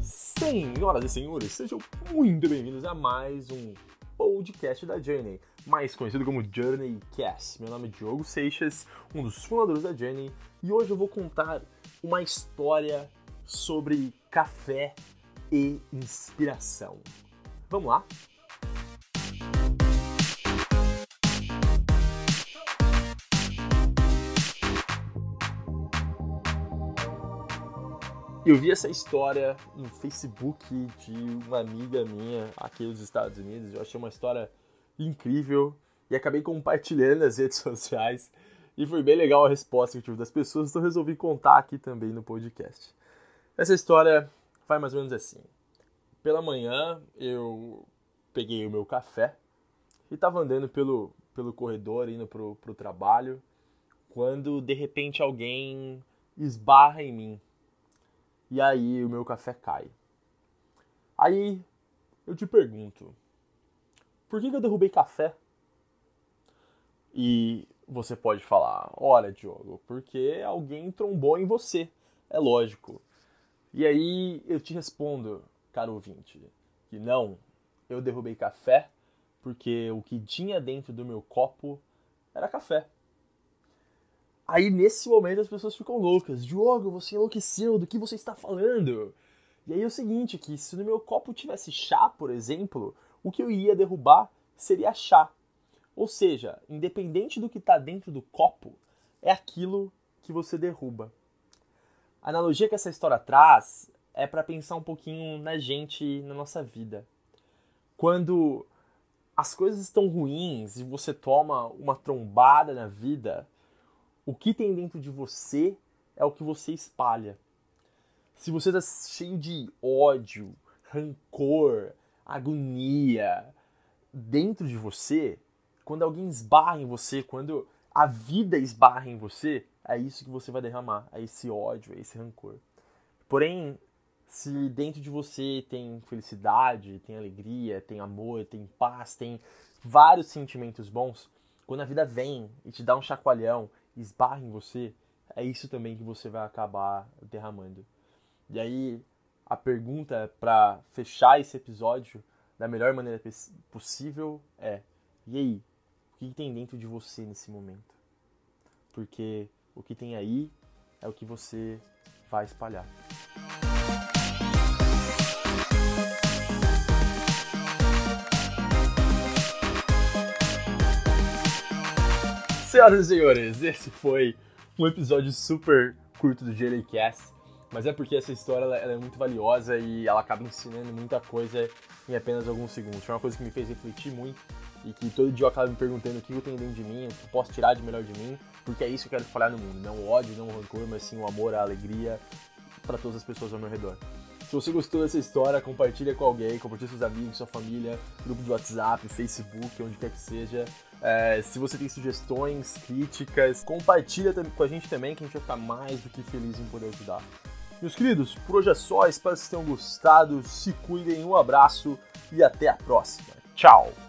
Senhoras e senhores, sejam muito bem-vindos a mais um podcast da Journey, mais conhecido como Journey Cast. Meu nome é Diogo Seixas, um dos fundadores da Journey, e hoje eu vou contar uma história sobre café e inspiração. Vamos lá? Eu vi essa história no Facebook de uma amiga minha aqui nos Estados Unidos. Eu achei uma história incrível e acabei compartilhando nas redes sociais. E foi bem legal a resposta que tive das pessoas, então resolvi contar aqui também no podcast. Essa história vai mais ou menos assim. Pela manhã eu peguei o meu café e estava andando pelo, pelo corredor indo pro, pro trabalho quando de repente alguém esbarra em mim e aí o meu café cai. Aí eu te pergunto, por que, eu derrubei café? E você pode falar, olha, Diogo, porque alguém trombou em você. É lógico. E aí eu te respondo, caro ouvinte, que não, eu derrubei café porque o que tinha dentro do meu copo era café. Aí nesse momento as pessoas ficam loucas. Diogo, você enlouqueceu, do que você está falando? E aí é o seguinte, que se no meu copo tivesse chá, por exemplo, o que eu iria derrubar seria chá. Ou seja, independente do que está dentro do copo, é aquilo que você derruba. A analogia que essa história traz é para pensar um pouquinho na gente, na nossa vida. Quando as coisas estão ruins e você toma uma trombada na vida, o que tem dentro de você é o que você espalha. Se você está cheio de ódio, rancor, agonia dentro de você, quando alguém esbarra em você, quando a vida esbarra em você, é isso que você vai derramar, é esse ódio, é esse rancor. Porém, se dentro de você tem felicidade, tem alegria, tem amor, tem paz, tem vários sentimentos bons, quando a vida vem e te dá um chacoalhão, esbarra em você, é isso também que você vai acabar derramando. E aí, a pergunta para fechar esse episódio da melhor maneira possível é: e aí? O que tem dentro de você nesse momento? Porque o que tem aí é o que você vai espalhar. Senhoras e senhores, esse foi um episódio super curto do JLCast, mas é porque essa história ela, ela é muito valiosa e ela acaba ensinando muita coisa em apenas alguns segundos. Foi uma coisa que me fez refletir muito e que todo dia eu acabo me perguntando o que eu tenho dentro de mim, o que eu posso tirar de melhor de mim, porque é isso que eu quero espalhar no mundo. Não o ódio, não o rancor, mas sim o amor, a alegria para todas as pessoas ao meu redor. Se você gostou dessa história, compartilha com alguém, compartilha com seus amigos, sua família, grupo de WhatsApp, Facebook, onde quer que seja. É, se você tem sugestões, críticas, compartilha com a gente também, que a gente vai ficar mais do que feliz em poder ajudar. Meus queridos, por hoje é só, espero que vocês tenham gostado, se cuidem, um abraço e até a próxima. Tchau!